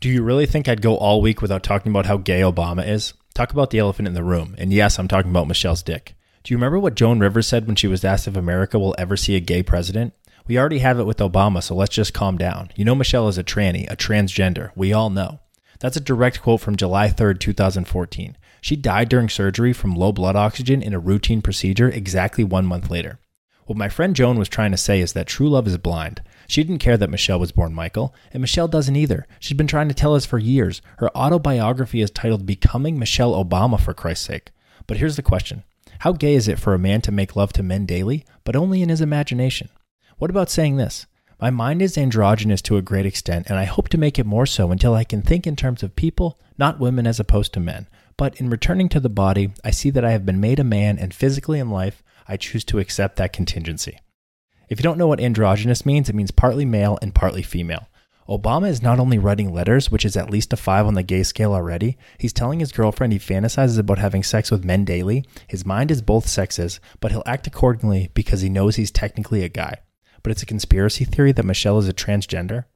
Do you really think I'd go all week without talking about how gay Obama is? Talk about the elephant in the room. And yes, I'm talking about Michelle's dick. Do you remember what Joan Rivers said when she was asked if America will ever see a gay president? We already have it with Obama, so let's just calm down. You know Michelle is a tranny, a transgender. We all know. That's a direct quote from July 3rd, 2014. She died during surgery from low blood oxygen in a routine procedure exactly one month later. What my friend Joan was trying to say is that true love is blind. She didn't care that Michelle was born Michael, and Michelle doesn't either. She's been trying to tell us for years. Her autobiography is titled Becoming Michelle Obama, for Christ's sake. But here's the question How gay is it for a man to make love to men daily, but only in his imagination? What about saying this? My mind is androgynous to a great extent, and I hope to make it more so until I can think in terms of people, not women as opposed to men. But in returning to the body, I see that I have been made a man, and physically in life, I choose to accept that contingency. If you don't know what androgynous means, it means partly male and partly female. Obama is not only writing letters, which is at least a five on the gay scale already, he's telling his girlfriend he fantasizes about having sex with men daily. His mind is both sexes, but he'll act accordingly because he knows he's technically a guy. But it's a conspiracy theory that Michelle is a transgender.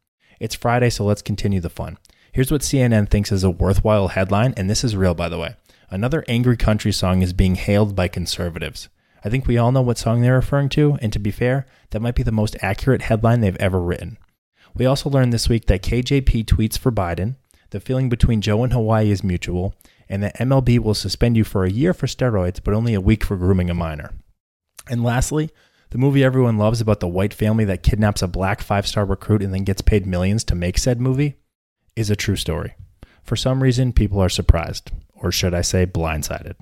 It's Friday, so let's continue the fun. Here's what CNN thinks is a worthwhile headline, and this is real, by the way. Another angry country song is being hailed by conservatives. I think we all know what song they're referring to, and to be fair, that might be the most accurate headline they've ever written. We also learned this week that KJP tweets for Biden, the feeling between Joe and Hawaii is mutual, and that MLB will suspend you for a year for steroids, but only a week for grooming a minor. And lastly, the movie everyone loves about the white family that kidnaps a black five star recruit and then gets paid millions to make said movie is a true story. For some reason, people are surprised, or should I say, blindsided.